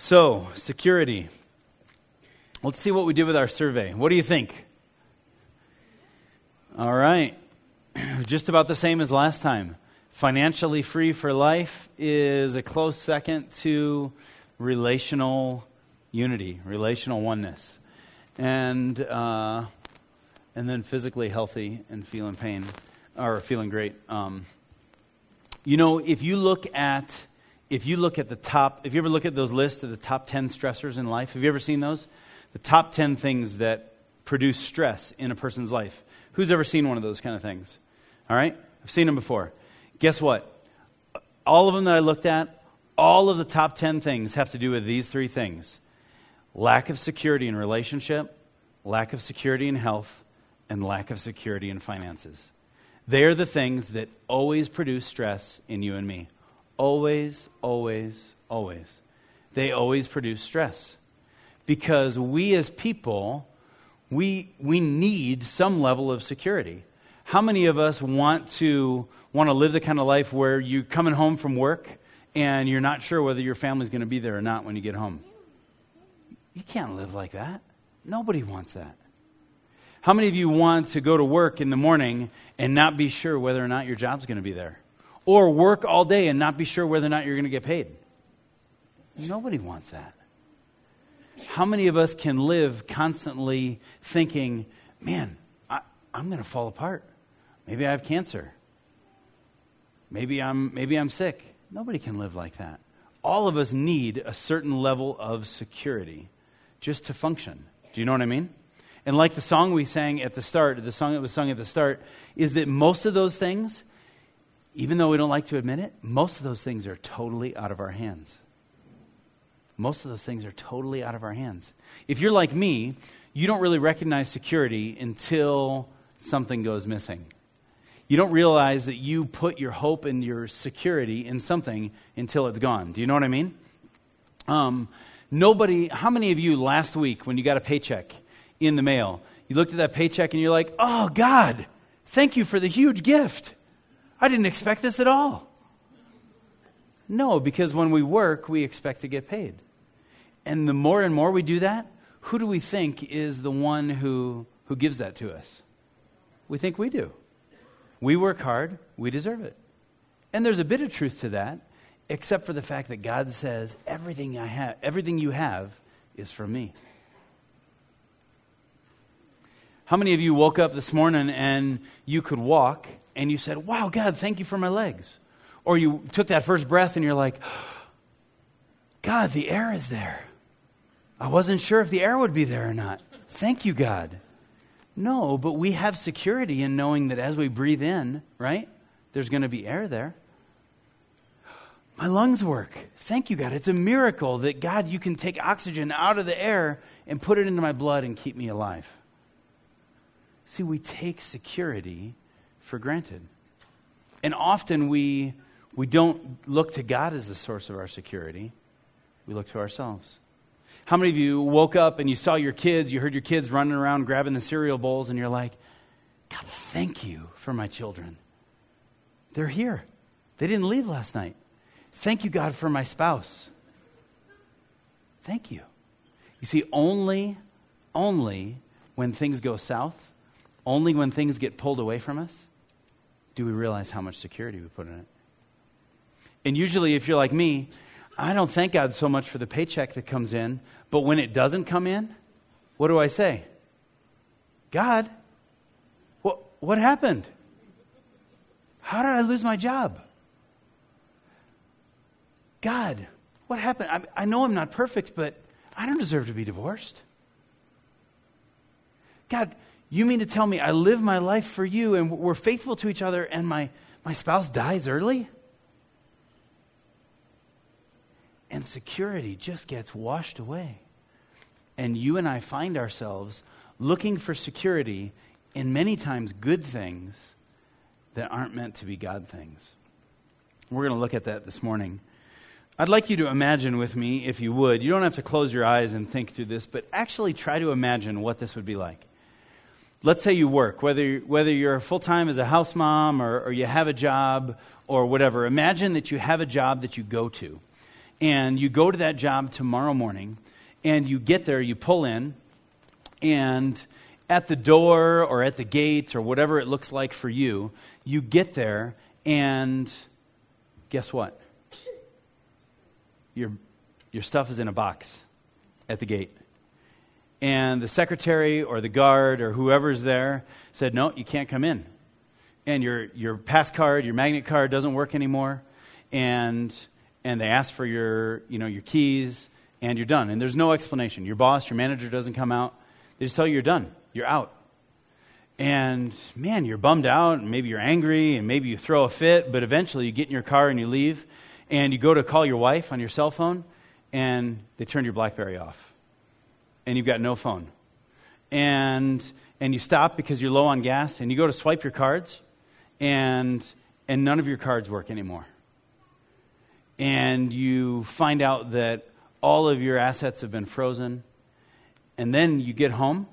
So, security. Let's see what we did with our survey. What do you think? All right. Just about the same as last time. Financially free for life is a close second to relational unity, relational oneness. And, uh, and then physically healthy and feeling pain, or feeling great. Um, you know, if you look at if you look at the top, if you ever look at those lists of the top 10 stressors in life, have you ever seen those? The top 10 things that produce stress in a person's life. Who's ever seen one of those kind of things? All right? I've seen them before. Guess what? All of them that I looked at, all of the top 10 things have to do with these three things lack of security in relationship, lack of security in health, and lack of security in finances. They are the things that always produce stress in you and me. Always, always, always. They always produce stress. Because we as people, we, we need some level of security. How many of us want to want to live the kind of life where you're coming home from work and you're not sure whether your family's going to be there or not when you get home? You can't live like that. Nobody wants that. How many of you want to go to work in the morning and not be sure whether or not your job's going to be there? Or work all day and not be sure whether or not you're going to get paid? Nobody wants that. How many of us can live constantly thinking, man, I, am going to fall apart? Maybe I have cancer. Maybe I'm, maybe I'm sick. Nobody can live like that. All of us need a certain level of security just to function. Do you know what I mean? And like the song we sang at the start, the song that was sung at the start, is that most of those things, even though we don't like to admit it, most of those things are totally out of our hands. Most of those things are totally out of our hands. If you're like me, you don't really recognize security until something goes missing. You don't realize that you put your hope and your security in something until it's gone. Do you know what I mean? Um, nobody, how many of you last week when you got a paycheck, in the mail. You looked at that paycheck and you're like, oh, God, thank you for the huge gift. I didn't expect this at all. No, because when we work, we expect to get paid. And the more and more we do that, who do we think is the one who, who gives that to us? We think we do. We work hard, we deserve it. And there's a bit of truth to that, except for the fact that God says, everything I have, everything you have is from me. How many of you woke up this morning and you could walk and you said, Wow, God, thank you for my legs? Or you took that first breath and you're like, God, the air is there. I wasn't sure if the air would be there or not. Thank you, God. No, but we have security in knowing that as we breathe in, right, there's going to be air there. My lungs work. Thank you, God. It's a miracle that, God, you can take oxygen out of the air and put it into my blood and keep me alive. See, we take security for granted. And often we, we don't look to God as the source of our security, we look to ourselves. How many of you woke up and you saw your kids, you heard your kids running around grabbing the cereal bowls, and you're like, God, thank you for my children. They're here. They didn't leave last night. Thank you, God, for my spouse. Thank you. You see, only, only when things go south only when things get pulled away from us do we realize how much security we put in it. And usually, if you're like me, I don't thank God so much for the paycheck that comes in, but when it doesn't come in, what do I say? God, what, what happened? How did I lose my job? God, what happened? I, I know I'm not perfect, but I don't deserve to be divorced. God, you mean to tell me I live my life for you and we're faithful to each other and my, my spouse dies early? And security just gets washed away. And you and I find ourselves looking for security in many times good things that aren't meant to be God things. We're going to look at that this morning. I'd like you to imagine with me, if you would. You don't have to close your eyes and think through this, but actually try to imagine what this would be like let's say you work, whether, whether you're full time as a house mom or, or you have a job or whatever. Imagine that you have a job that you go to. and you go to that job tomorrow morning, and you get there, you pull in, and at the door or at the gate or whatever it looks like for you, you get there, and guess what? Your, your stuff is in a box at the gate. And the secretary or the guard or whoever's there said, No, you can't come in. And your, your pass card, your magnet card doesn't work anymore. And, and they ask for your, you know, your keys, and you're done. And there's no explanation. Your boss, your manager doesn't come out. They just tell you you're done. You're out. And man, you're bummed out, and maybe you're angry, and maybe you throw a fit, but eventually you get in your car and you leave, and you go to call your wife on your cell phone, and they turn your Blackberry off. And you've got no phone. And, and you stop because you're low on gas, and you go to swipe your cards, and, and none of your cards work anymore. And you find out that all of your assets have been frozen. And then you get home,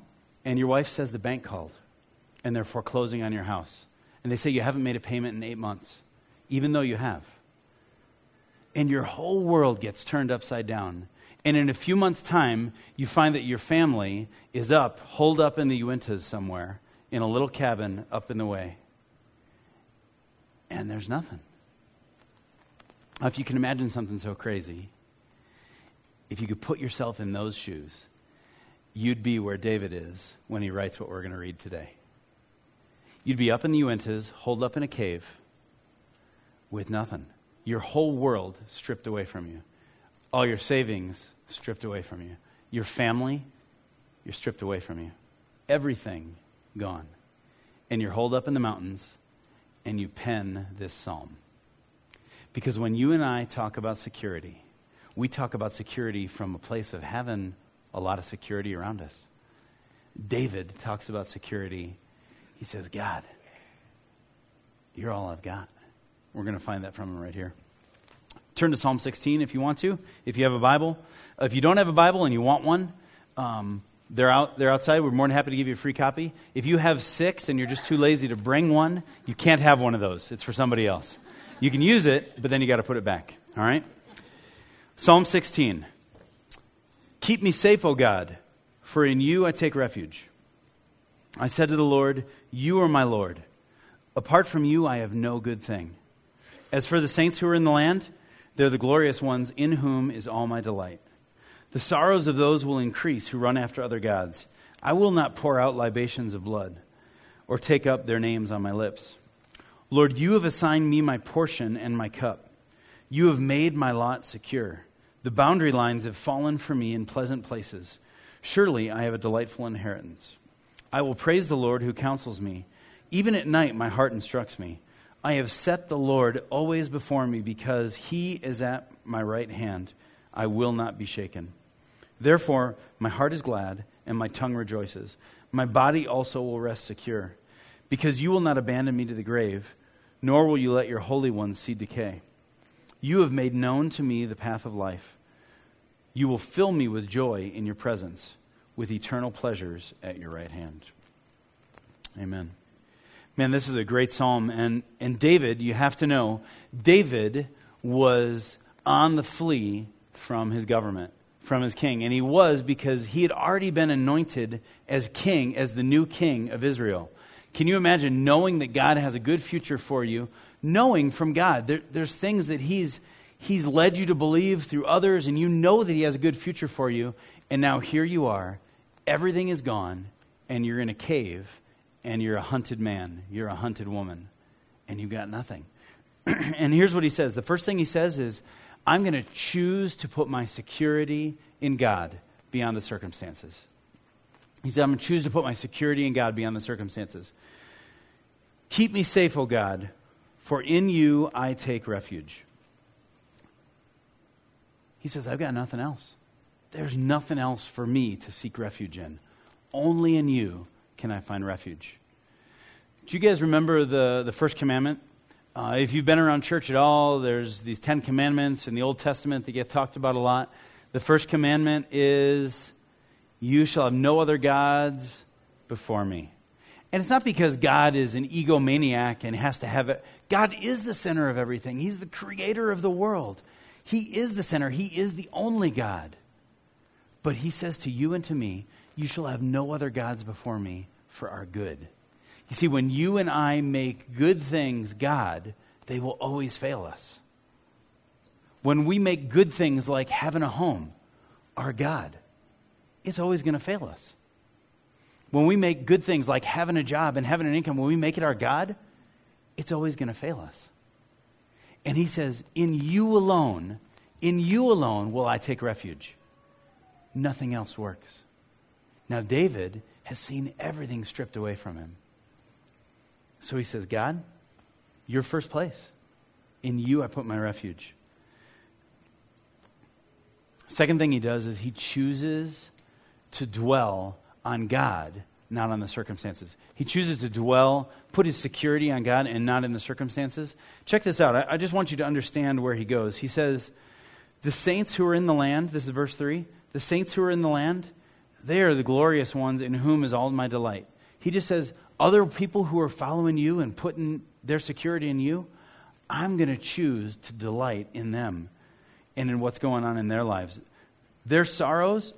and your wife says the bank called and they're foreclosing on your house. And they say you haven't made a payment in eight months, even though you have. And your whole world gets turned upside down. And in a few months' time, you find that your family is up, holed up in the Uintas somewhere, in a little cabin up in the way. And there's nothing. Now, if you can imagine something so crazy, if you could put yourself in those shoes, you'd be where David is when he writes what we're going to read today. You'd be up in the Uintas, holed up in a cave with nothing. Your whole world stripped away from you. All your savings stripped away from you. Your family, you're stripped away from you. Everything gone. And you're holed up in the mountains and you pen this psalm. Because when you and I talk about security, we talk about security from a place of having a lot of security around us. David talks about security he says, God, you're all I've got. We're going to find that from him right here. Turn to Psalm 16 if you want to, if you have a Bible. If you don't have a Bible and you want one, um, they're, out, they're outside. We're more than happy to give you a free copy. If you have six and you're just too lazy to bring one, you can't have one of those. It's for somebody else. You can use it, but then you got to put it back. All right? Psalm 16. Keep me safe, O God, for in you I take refuge. I said to the Lord, You are my Lord. Apart from you, I have no good thing. As for the saints who are in the land, they're the glorious ones in whom is all my delight. The sorrows of those will increase who run after other gods. I will not pour out libations of blood or take up their names on my lips. Lord, you have assigned me my portion and my cup. You have made my lot secure. The boundary lines have fallen for me in pleasant places. Surely I have a delightful inheritance. I will praise the Lord who counsels me. Even at night, my heart instructs me. I have set the Lord always before me because he is at my right hand. I will not be shaken. Therefore, my heart is glad and my tongue rejoices. My body also will rest secure because you will not abandon me to the grave, nor will you let your Holy One see decay. You have made known to me the path of life. You will fill me with joy in your presence with eternal pleasures at your right hand. Amen. Man, this is a great psalm. And, and David, you have to know, David was on the flee from his government, from his king. And he was because he had already been anointed as king, as the new king of Israel. Can you imagine knowing that God has a good future for you, knowing from God there, there's things that he's, he's led you to believe through others, and you know that he has a good future for you, and now here you are everything is gone, and you're in a cave, and you're a hunted man, you're a hunted woman, and you've got nothing. and here's what he says the first thing he says is, I'm going to choose to put my security in God beyond the circumstances. He said, I'm going to choose to put my security in God beyond the circumstances. Keep me safe, O God, for in you I take refuge. He says, I've got nothing else. There's nothing else for me to seek refuge in. Only in you can I find refuge. Do you guys remember the, the first commandment? Uh, if you've been around church at all, there's these Ten Commandments in the Old Testament that get talked about a lot. The first commandment is, You shall have no other gods before me. And it's not because God is an egomaniac and has to have it. God is the center of everything, He's the creator of the world. He is the center, He is the only God. But He says to you and to me, You shall have no other gods before me for our good. You see, when you and I make good things God, they will always fail us. When we make good things like having a home, our God, it's always going to fail us. When we make good things like having a job and having an income, when we make it our God, it's always going to fail us. And he says, In you alone, in you alone will I take refuge. Nothing else works. Now, David has seen everything stripped away from him. So he says, God, you're first place. In you I put my refuge. Second thing he does is he chooses to dwell on God, not on the circumstances. He chooses to dwell, put his security on God and not in the circumstances. Check this out. I, I just want you to understand where he goes. He says, The saints who are in the land, this is verse 3, the saints who are in the land, they are the glorious ones in whom is all my delight. He just says, Other people who are following you and putting their security in you, I'm going to choose to delight in them and in what's going on in their lives. Their sorrows,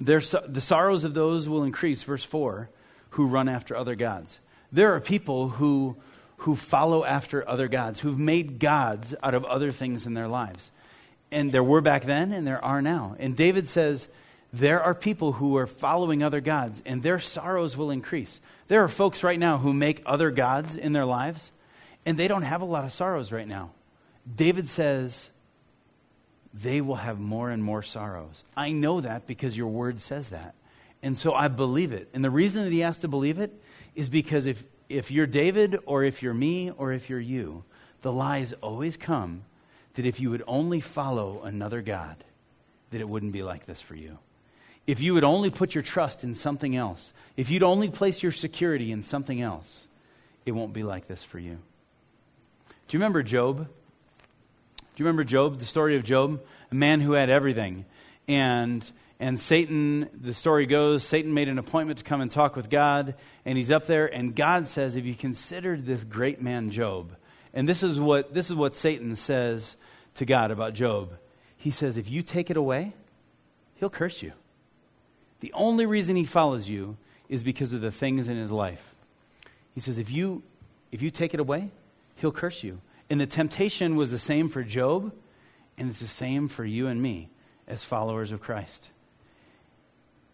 their, the sorrows of those will increase, verse 4, who run after other gods. There are people who, who follow after other gods, who've made gods out of other things in their lives. And there were back then, and there are now. And David says, there are people who are following other gods, and their sorrows will increase. There are folks right now who make other gods in their lives, and they don't have a lot of sorrows right now. David says, they will have more and more sorrows. I know that because your word says that. And so I believe it. And the reason that he has to believe it is because if, if you're David or if you're me or if you're you, the lies always come that if you would only follow another God, that it wouldn't be like this for you. If you would only put your trust in something else, if you'd only place your security in something else, it won't be like this for you. Do you remember Job? Do you remember Job, the story of Job? A man who had everything. And, and Satan, the story goes, Satan made an appointment to come and talk with God, and he's up there, and God says, If you considered this great man Job, and this is what, this is what Satan says to God about Job. He says, If you take it away, he'll curse you. The only reason he follows you is because of the things in his life. He says, If you, if you take it away, he'll curse you. And the temptation was the same for Job, and it's the same for you and me as followers of Christ.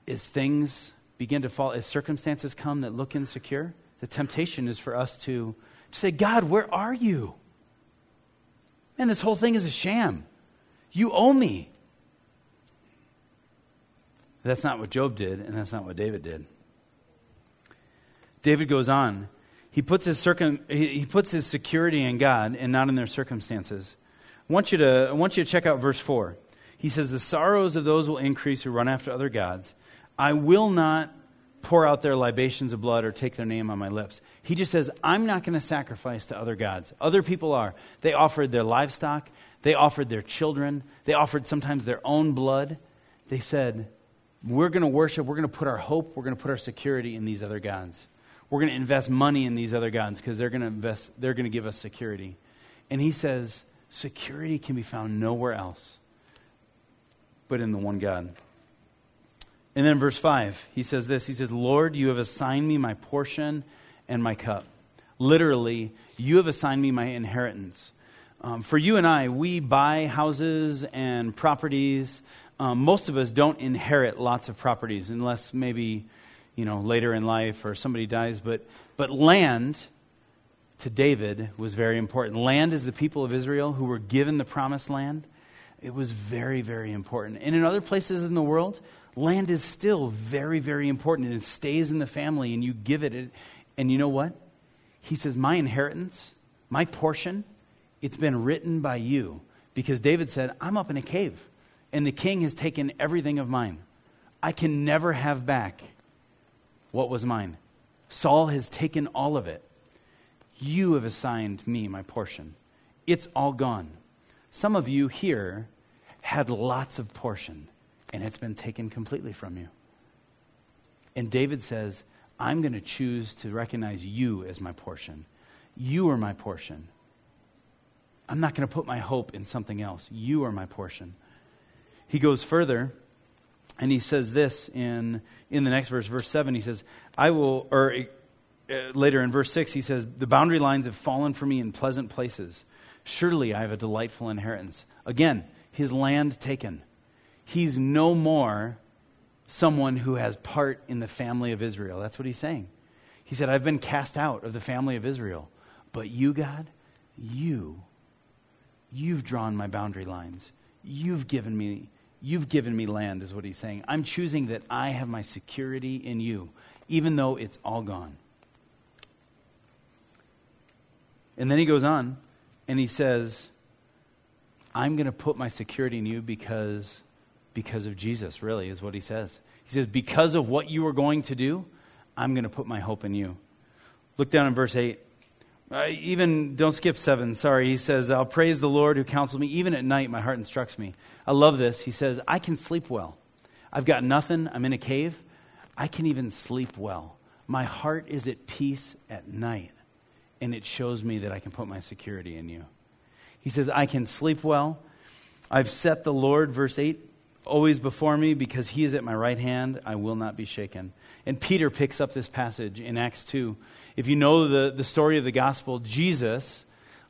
As things begin to fall, as circumstances come that look insecure, the temptation is for us to, to say, God, where are you? Man, this whole thing is a sham. You owe me. That's not what Job did, and that's not what David did. David goes on he puts his, circum, he puts his security in God and not in their circumstances. I want, you to, I want you to check out verse 4. He says, The sorrows of those will increase who run after other gods. I will not pour out their libations of blood or take their name on my lips. He just says, I'm not going to sacrifice to other gods. Other people are. They offered their livestock, they offered their children, they offered sometimes their own blood. They said, We're going to worship, we're going to put our hope, we're going to put our security in these other gods we're going to invest money in these other gods because they're going to invest they're going to give us security. And he says security can be found nowhere else but in the one god. And then verse 5 he says this he says lord you have assigned me my portion and my cup. Literally you have assigned me my inheritance. Um, for you and i we buy houses and properties um, most of us don't inherit lots of properties unless maybe you know, later in life or somebody dies. But, but land to David was very important. Land is the people of Israel who were given the promised land. It was very, very important. And in other places in the world, land is still very, very important. And it stays in the family and you give it. And you know what? He says, My inheritance, my portion, it's been written by you. Because David said, I'm up in a cave, and the king has taken everything of mine. I can never have back what was mine. Saul has taken all of it. You have assigned me my portion. It's all gone. Some of you here had lots of portion, and it's been taken completely from you. And David says, I'm going to choose to recognize you as my portion. You are my portion. I'm not going to put my hope in something else. You are my portion. He goes further and he says this in, in the next verse, verse 7. He says, I will, or uh, later in verse 6, he says, The boundary lines have fallen for me in pleasant places. Surely I have a delightful inheritance. Again, his land taken. He's no more someone who has part in the family of Israel. That's what he's saying. He said, I've been cast out of the family of Israel. But you, God, you, you've drawn my boundary lines. You've given me, you've given me land, is what he's saying. I'm choosing that I have my security in you, even though it's all gone. And then he goes on and he says, I'm going to put my security in you because, because of Jesus, really, is what he says. He says, Because of what you are going to do, I'm going to put my hope in you. Look down in verse 8. Uh, even, don't skip 7, sorry. He says, I'll praise the Lord who counsels me. Even at night, my heart instructs me. I love this. He says, I can sleep well. I've got nothing. I'm in a cave. I can even sleep well. My heart is at peace at night and it shows me that I can put my security in you. He says, I can sleep well. I've set the Lord, verse 8, always before me because he is at my right hand. I will not be shaken. And Peter picks up this passage in Acts 2. If you know the, the story of the gospel, Jesus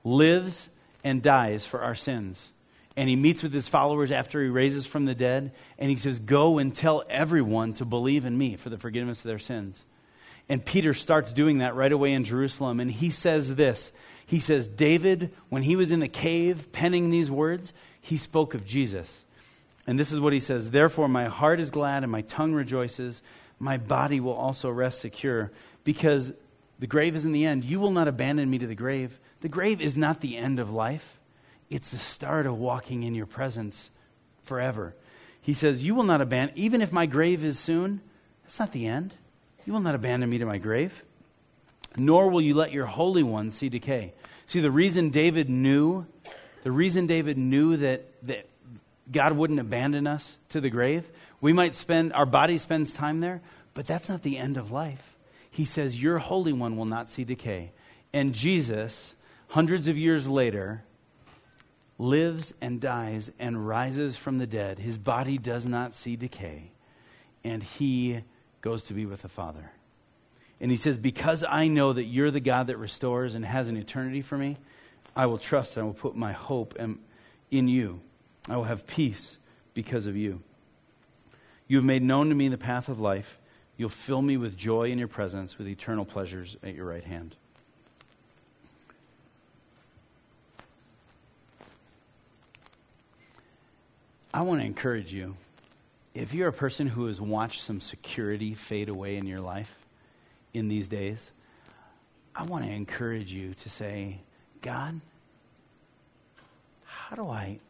lives and dies for our sins. And he meets with his followers after he raises from the dead. And he says, Go and tell everyone to believe in me for the forgiveness of their sins. And Peter starts doing that right away in Jerusalem. And he says this He says, David, when he was in the cave penning these words, he spoke of Jesus. And this is what he says Therefore, my heart is glad and my tongue rejoices. My body will also rest secure because the grave is in the end. You will not abandon me to the grave. The grave is not the end of life, it's the start of walking in your presence forever. He says, You will not abandon, even if my grave is soon, that's not the end. You will not abandon me to my grave, nor will you let your Holy One see decay. See, the reason David knew, the reason David knew that, that God wouldn't abandon us to the grave, we might spend, our body spends time there, but that's not the end of life. He says, Your Holy One will not see decay. And Jesus, hundreds of years later, lives and dies and rises from the dead. His body does not see decay. And he goes to be with the Father. And he says, Because I know that you're the God that restores and has an eternity for me, I will trust and I will put my hope in you. I will have peace because of you. You have made known to me the path of life. You'll fill me with joy in your presence, with eternal pleasures at your right hand. I want to encourage you if you're a person who has watched some security fade away in your life in these days, I want to encourage you to say, God, how do I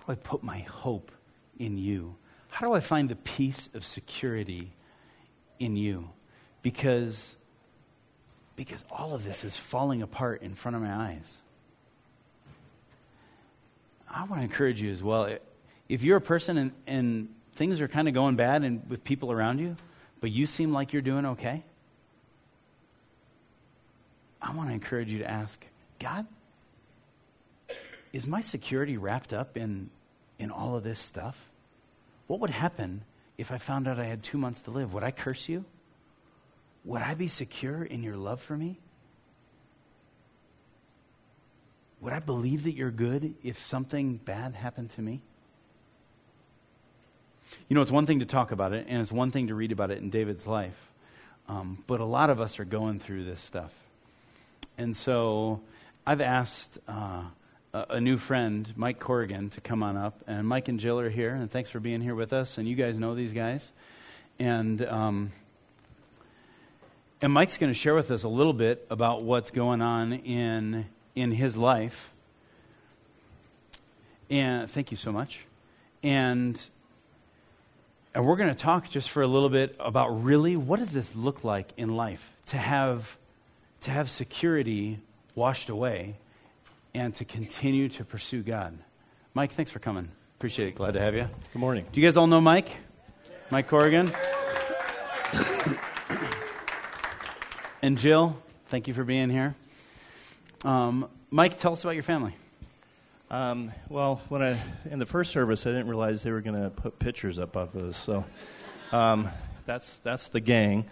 how do I put my hope in you? How do I find the peace of security in you? Because because all of this is falling apart in front of my eyes. I want to encourage you as well. If you're a person and, and things are kind of going bad and with people around you, but you seem like you're doing okay, I want to encourage you to ask God, is my security wrapped up in, in all of this stuff? What would happen if I found out I had two months to live? Would I curse you? Would I be secure in your love for me? Would I believe that you're good if something bad happened to me? You know, it's one thing to talk about it, and it's one thing to read about it in David's life. Um, but a lot of us are going through this stuff. And so I've asked uh, a, new friend, Mike Corrigan, to come on up. And Mike and Jill are here, and thanks for being here with us. And you guys know these guys. And, um, and Mike's going to share with us a little bit about what's going on in, in his life. And thank you so much. And and we're going to talk just for a little bit about really what does this look like in life to have, to have security washed away and to continue to pursue God. Mike, thanks for coming. Appreciate it. Glad to have you. Good morning. Do you guys all know Mike? Mike Corrigan? and Jill, thank you for being here. Um, Mike, tell us about your family. Um, well, when I in the first service, I didn't realize they were going to put pictures up of us. So um, that's that's the gang.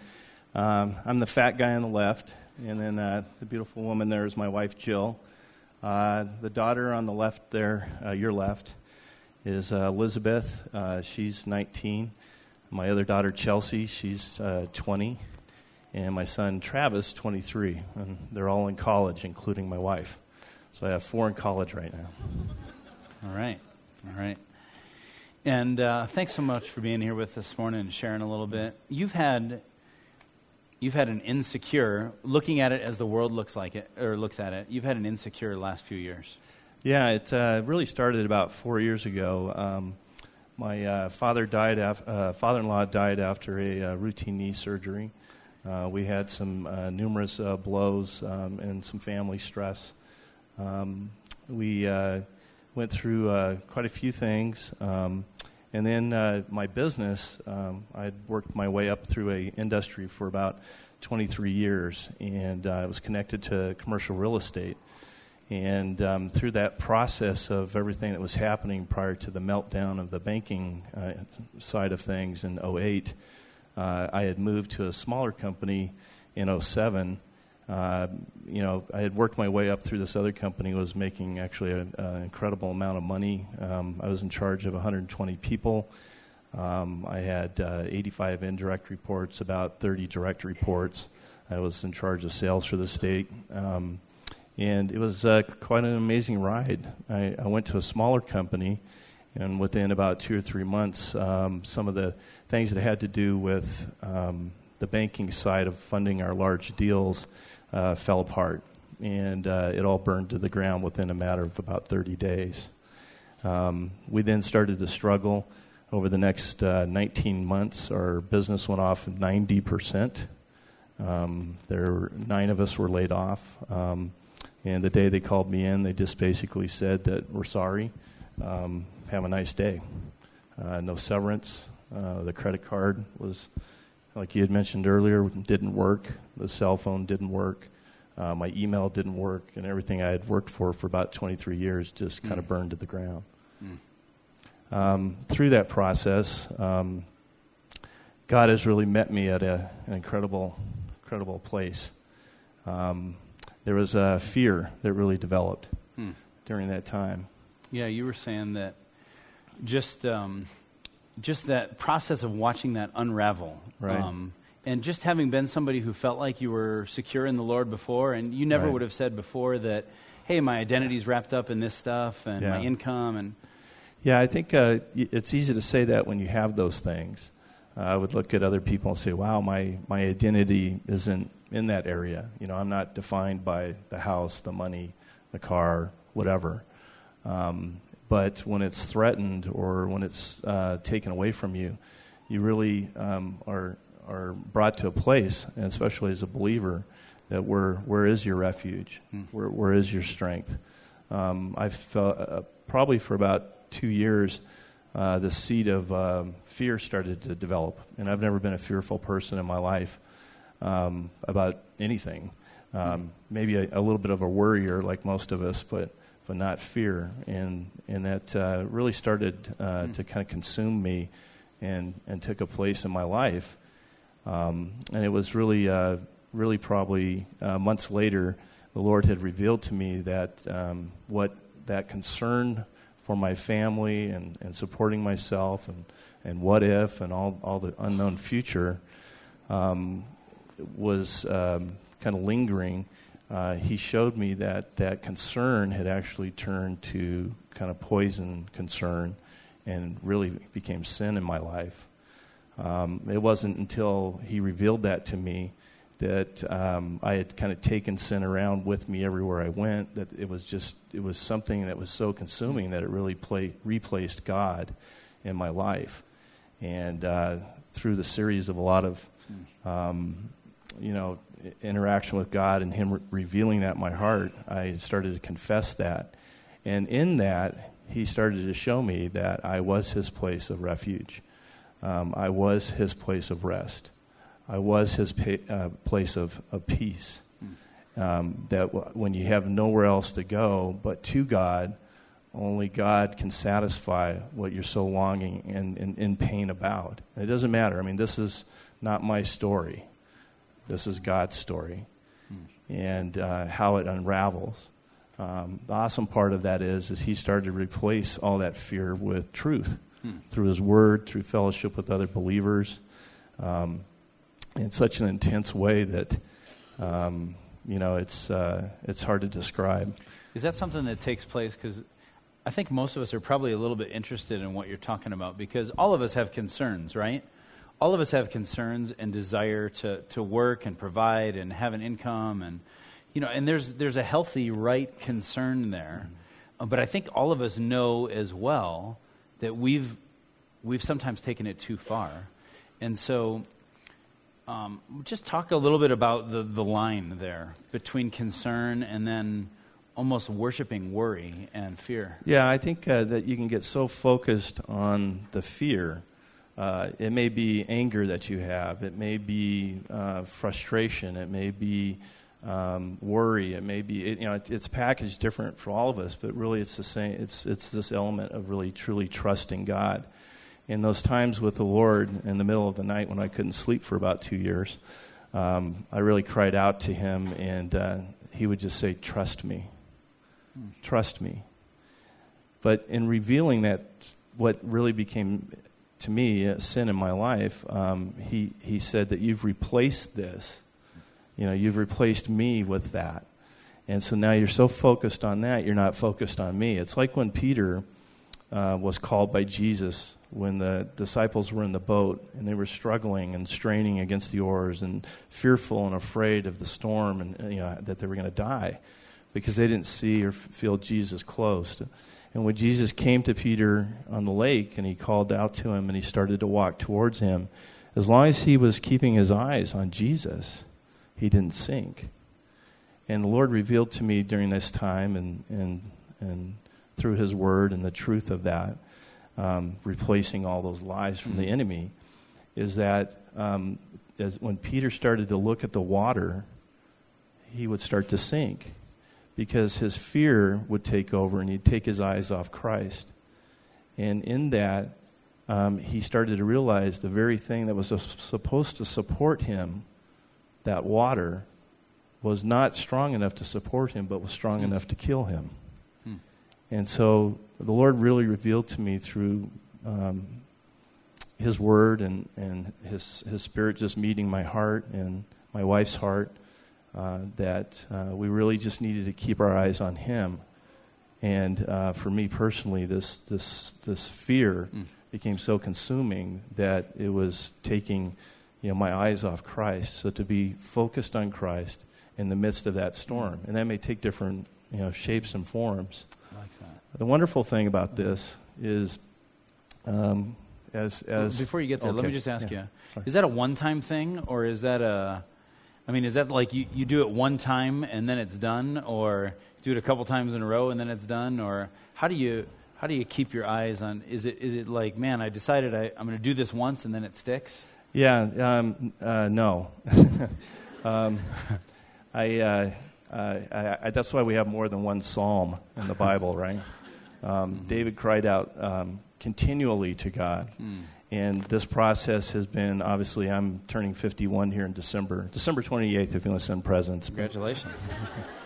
Um, I'm the fat guy on the left, and then uh, the beautiful woman there is my wife Jill. Uh, the daughter on the left there, uh, your left, is uh, Elizabeth. Uh, she's 19. My other daughter Chelsea, she's uh, 20, and my son Travis, 23. And they're all in college, including my wife. So I have four in college right now. All right. All right. And uh, thanks so much for being here with us this morning and sharing a little bit. You've had you've had an insecure looking at it as the world looks like it or looks at it. You've had an insecure last few years. Yeah, it uh, really started about four years ago. Um, my uh, father died. Af- uh, father-in-law died after a uh, routine knee surgery. Uh, we had some uh, numerous blows um, and some family stress. Um, we went through quite a few things. And then uh, my business, um, I'd worked my way up through a industry for about 23 years, and uh, I was connected to commercial real estate. And um, through that process of everything that was happening prior to the meltdown of the banking uh, side of things in 08, uh, I had moved to a smaller company in 07 uh, you know, I had worked my way up through this other company, was making actually an incredible amount of money. Um, I was in charge of 120 people. Um, I had uh, 85 indirect reports, about 30 direct reports. I was in charge of sales for the state. Um, and it was uh, quite an amazing ride. I, I, went to a smaller company, and within about two or three months, um, some of the things that had to do with um, the banking side of funding our large deals uh, fell apart, and uh, it all burned to the ground within a matter of about 30 days. Um, we then started to struggle. Over the next uh, 19 months, our business went off 90%. Um, there, nine of us were laid off. Um, and the day they called me in, they just basically said that we're sorry. Um, have a nice day. Uh, no severance. Uh, the credit card was like you had mentioned earlier, didn't work. The cell phone didn't work. Uh, my email didn't work, and everything I had worked for for about 23 years just kind of mm. burned to the ground. Mm. Um, through that process, um, God has really met me at a, an incredible, incredible place. Um, there was a fear that really developed mm. during that time. Yeah, you were saying that just um, just that process of watching that unravel. Right. Um, and just having been somebody who felt like you were secure in the Lord before, and you never right. would have said before that, hey, my identity's wrapped up in this stuff and yeah. my income and. Yeah, I think uh, it's easy to say that when you have those things. Uh, I would look at other people and say, "Wow, my my identity isn't in that area. You know, I'm not defined by the house, the money, the car, whatever." Um, but when it's threatened or when it's uh, taken away from you, you really um, are are brought to a place, and especially as a believer, that where where is your refuge? Hmm. Where where is your strength? Um, I felt uh, probably for about two years, uh, the seed of um, fear started to develop, and I've never been a fearful person in my life um, about anything. Um, maybe a, a, little bit of a worrier, like most of us, but but not fear. And, and that uh, really started uh, mm. to kind of consume me and, and took a place in my life. Um, and it was really, uh, really probably uh, months later, the Lord had revealed to me that um, what that concern for my family and, and supporting myself and, and what if and all, all the unknown future um, was um, kind of lingering uh, he showed me that that concern had actually turned to kind of poison concern and really became sin in my life. Um, it wasn't until he revealed that to me that um, I had kind of taken sin around with me everywhere I went. That it was just it was something that was so consuming that it really play, replaced God in my life. And uh, through the series of a lot of um, you know interaction with God and Him re- revealing that in my heart, I started to confess that. And in that, He started to show me that I was His place of refuge. Um, I was His place of rest. I was His pa- uh, place of, of peace. Um, that w- when you have nowhere else to go but to God, only God can satisfy what you're so longing and, in pain about. And it doesn't matter. I mean, this is not my story. This is God's story and uh, how it unravels. Um, the awesome part of that is, is he started to replace all that fear with truth hmm. through his word, through fellowship with other believers, um, in such an intense way that, um, you know, it's, uh, it's hard to describe. Is that something that takes place? Because I think most of us are probably a little bit interested in what you're talking about because all of us have concerns, right? All of us have concerns and desire to, to work and provide and have an income and you know, and there's there's a healthy right concern there. Mm-hmm. but I think all of us know as well that we've we've sometimes taken it too far. And so um, just talk a little bit about the, the line there between concern and then almost worshiping worry and fear. Yeah, I think uh, that you can get so focused on the fear. Uh, it may be anger that you have, it may be uh, frustration, it may be um, worry, it may be, it, you know, it, it's packaged different for all of us, but really it's the same. It's, it's this element of really truly trusting God. In those times with the Lord in the middle of the night when I couldn't sleep for about two years, um, I really cried out to Him, and uh, He would just say, Trust me Trust me. But in revealing that, what really became to me a sin in my life, um, he, he said that you've replaced this. You know, you've replaced me with that. And so now you're so focused on that, you're not focused on me. It's like when Peter uh, was called by Jesus when the disciples were in the boat and they were struggling and straining against the oars and fearful and afraid of the storm and you know, that they were going to die because they didn't see or feel Jesus close. And when Jesus came to Peter on the lake and he called out to him and he started to walk towards him, as long as he was keeping his eyes on Jesus, he didn't sink. And the Lord revealed to me during this time and, and, and through his word and the truth of that, um, replacing all those lies from mm-hmm. the enemy, is that um, as when Peter started to look at the water, he would start to sink because his fear would take over and he'd take his eyes off Christ. And in that, um, he started to realize the very thing that was supposed to support him, that water, was not strong enough to support him, but was strong mm. enough to kill him. Mm. And so the Lord really revealed to me through um, His Word and, and His, His Spirit just meeting my heart and my wife's heart uh, that uh, we really just needed to keep our eyes on Him. And uh, for me personally, this, this, this fear mm. became so consuming that it was taking you know, my eyes off Christ. So to be focused on Christ in the midst of that storm, mm. and that may take different you know, shapes and forms. Like the wonderful thing about this is, um, as, as before you get there, okay. let me just ask yeah. you: Sorry. Is that a one-time thing, or is that a I mean, is that like you, you do it one time and then it's done, or do it a couple times in a row and then it's done, or how do you how do you keep your eyes on? Is it is it like, man, I decided I, I'm going to do this once and then it sticks? Yeah, um, uh, no. um, I, uh, uh, I, I, that's why we have more than one psalm in the Bible, right? Um, mm-hmm. David cried out um, continually to God. Mm. And this process has been obviously, I'm turning 51 here in December. December 28th, if you want to send presents. Congratulations.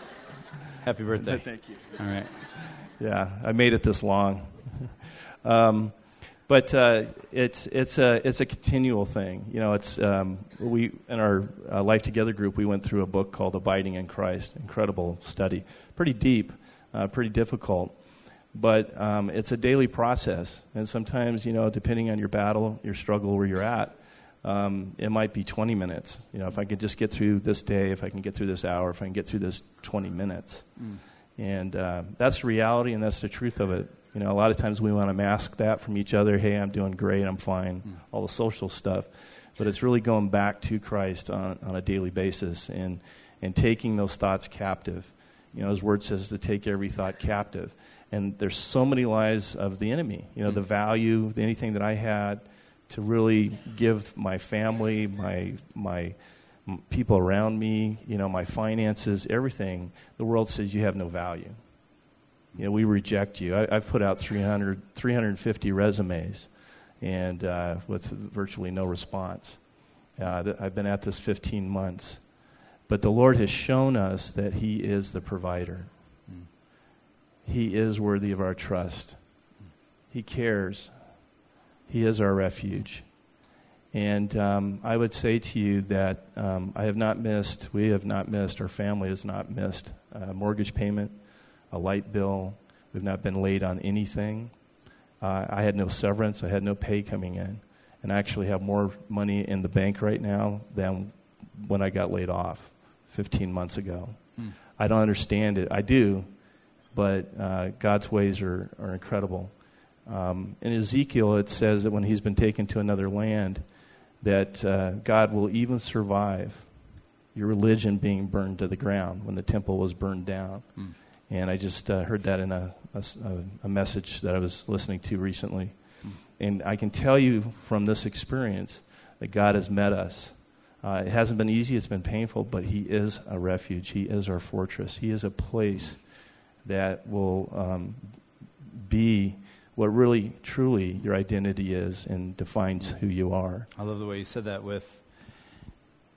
Happy birthday. Thank you. All right. Yeah, I made it this long. um, but uh, it's, it's, a, it's a continual thing. You know, it's, um, we, in our uh, Life Together group, we went through a book called Abiding in Christ. Incredible study. Pretty deep, uh, pretty difficult but um, it's a daily process. And sometimes, you know, depending on your battle, your struggle, where you're at, um, it might be 20 minutes. You know, if I could just get through this day, if I can get through this hour, if I can get through this 20 minutes. Mm. And uh, that's the reality and that's the truth of it. You know, a lot of times we want to mask that from each other. Hey, I'm doing great, I'm fine, mm. all the social stuff. But it's really going back to Christ on, on a daily basis and, and taking those thoughts captive. You know, His Word says to take every thought captive and there's so many lies of the enemy. You know, mm-hmm. the value, anything that I had to really give my family, my my people around me, you know, my finances, everything. The world says you have no value. You know, we reject you. I, have put out 300, 350 resumes, and uh, with virtually no response. Uh, I've been at this 15 months. But the Lord has shown us that He is the provider. Mm. He is worthy of our trust. He cares. He is our refuge. And um, I would say to you that um, I have not missed, we have not missed, our family has not missed a mortgage payment, a light bill. We've not been late on anything. Uh, I had no severance, I had no pay coming in. And I actually have more money in the bank right now than when I got laid off 15 months ago. Hmm. I don't understand it. I do, but uh, God's ways are, are incredible. Um, in Ezekiel, it says that when he's been taken to another land, that uh, God will even survive your religion being burned to the ground when the temple was burned down. Mm. And I just uh, heard that in a, a, a, message that I was listening to recently. Mm. And I can tell you from this experience that God has met us. Uh, it hasn't been easy, it's been painful, but He is a refuge. He is our fortress. He is a place that will um, be what really, truly your identity is and defines who you are. I love the way you said that with,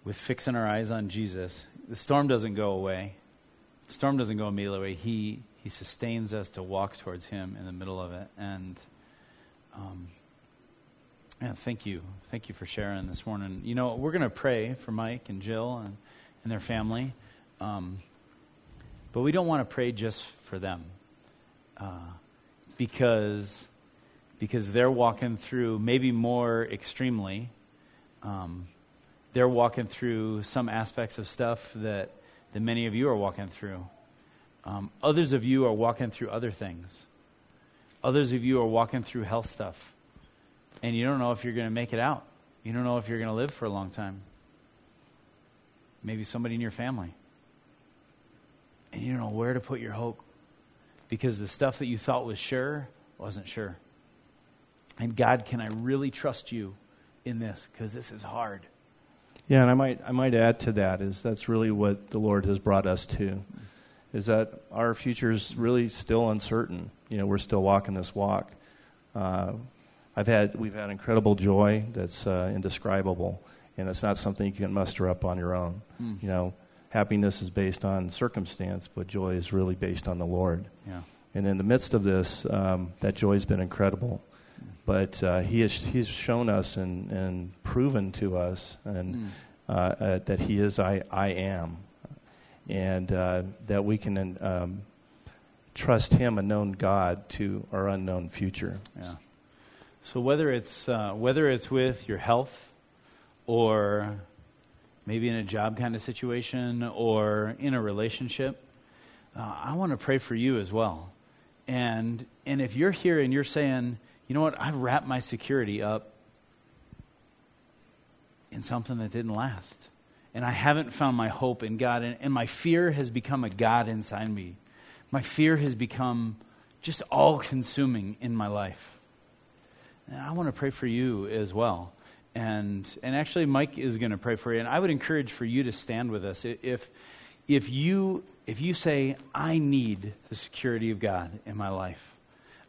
with fixing our eyes on Jesus. The storm doesn't go away, the storm doesn't go immediately away. He, he sustains us to walk towards Him in the middle of it. And um, yeah, thank you. Thank you for sharing this morning. You know, we're going to pray for Mike and Jill and, and their family. Um, but we don't want to pray just for them. Uh, because because they're walking through maybe more extremely um, they're walking through some aspects of stuff that that many of you are walking through. Um, others of you are walking through other things. Others of you are walking through health stuff. And you don't know if you're going to make it out. You don't know if you're going to live for a long time. Maybe somebody in your family and you don't know where to put your hope because the stuff that you thought was sure wasn't sure. And God, can I really trust you in this? Because this is hard. Yeah, and I might I might add to that is that's really what the Lord has brought us to, is that our future is really still uncertain. You know, we're still walking this walk. Uh, I've had we've had incredible joy that's uh, indescribable, and it's not something you can muster up on your own. Mm. You know, happiness is based on circumstance, but joy is really based on the Lord. Yeah. And in the midst of this, um, that joy has been incredible. But uh, he has he's shown us and, and proven to us and mm. uh, uh, that he is I, I am, and uh, that we can um, trust him, a known God, to our unknown future. Yeah. So whether it's uh, whether it's with your health or maybe in a job kind of situation or in a relationship, uh, I want to pray for you as well. And, and if you're here and you're saying, you know what, I've wrapped my security up in something that didn't last. And I haven't found my hope in God. And, and my fear has become a God inside me. My fear has become just all consuming in my life. And I want to pray for you as well and and actually Mike is going to pray for you. And I would encourage for you to stand with us. If if you if you say I need the security of God in my life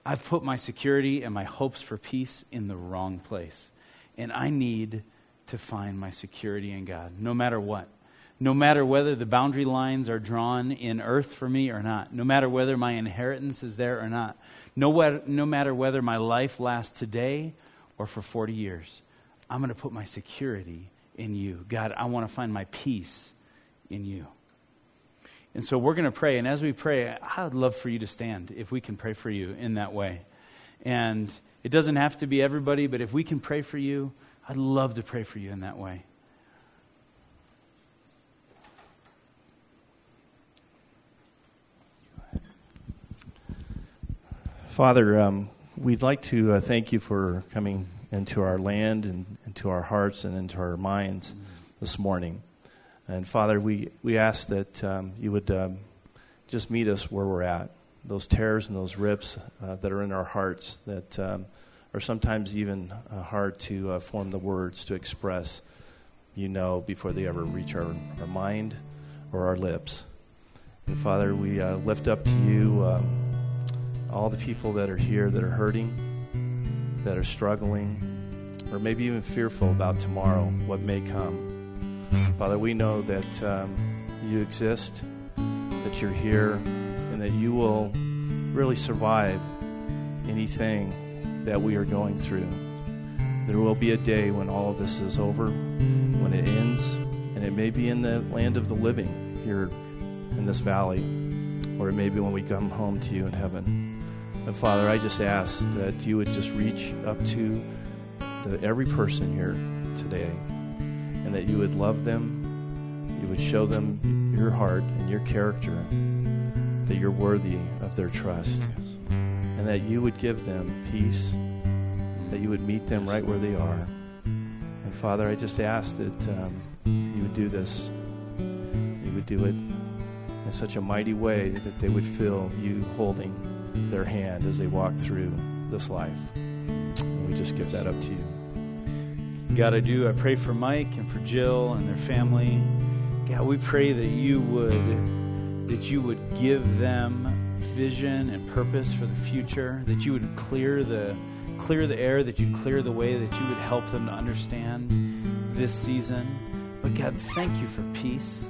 I've put my security and my hopes for peace in the wrong place. And I need to find my security in God no matter what. No matter whether the boundary lines are drawn in earth for me or not. No matter whether my inheritance is there or not. No, no matter whether my life lasts today or for 40 years I'm going to put my security in you. God, I want to find my peace in you. And so we're going to pray. And as we pray, I would love for you to stand if we can pray for you in that way. And it doesn't have to be everybody, but if we can pray for you, I'd love to pray for you in that way. Father, um, we'd like to uh, thank you for coming into our land and into our hearts and into our minds this morning. And Father, we, we ask that um, you would um, just meet us where we're at. Those tears and those rips uh, that are in our hearts that um, are sometimes even uh, hard to uh, form the words to express, you know, before they ever reach our, our mind or our lips. And Father, we uh, lift up to you um, all the people that are here that are hurting, that are struggling, or maybe even fearful about tomorrow, what may come. Father, we know that um, you exist, that you're here, and that you will really survive anything that we are going through. There will be a day when all of this is over, when it ends, and it may be in the land of the living here in this valley, or it may be when we come home to you in heaven. And Father, I just ask that you would just reach up to the, every person here today, and that you would love them, you would show them your heart and your character, that you're worthy of their trust, and that you would give them peace, that you would meet them right where they are. And Father, I just ask that um, you would do this. You would do it in such a mighty way that they would feel you holding their hand as they walk through this life. And we just give that up to you. God, I do. I pray for Mike and for Jill and their family. God, we pray that you would that you would give them vision and purpose for the future, that you would clear the clear the air, that you'd clear the way, that you would help them to understand this season. But God, thank you for peace.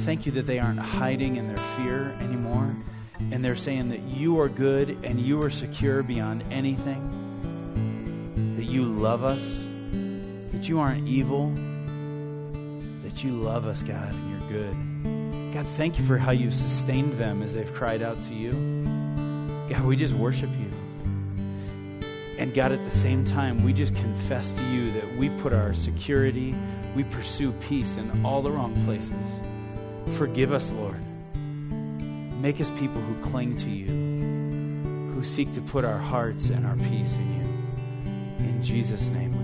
Thank you that they aren't hiding in their fear anymore. And they're saying that you are good and you are secure beyond anything. That you love us. That you aren't evil. That you love us, God, and you're good. God, thank you for how you've sustained them as they've cried out to you. God, we just worship you. And God, at the same time, we just confess to you that we put our security, we pursue peace in all the wrong places. Forgive us, Lord. Make us people who cling to you, who seek to put our hearts and our peace in you. In Jesus' name.